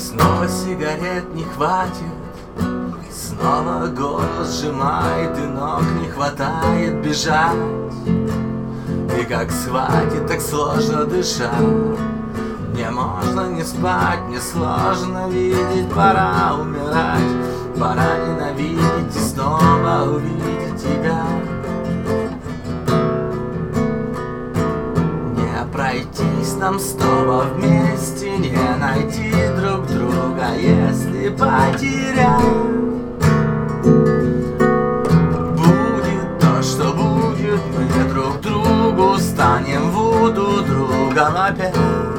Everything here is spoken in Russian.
сигарет не хватит. Снова голос сжимает и ног не хватает бежать. И как схватит, так сложно дышать. Не можно не спать, не сложно видеть Пора умирать, пора ненавидеть И снова увидеть тебя. Не пройтись нам снова вместе Не найти если потерять Будет то, что будет Мы друг другу станем Буду другом опять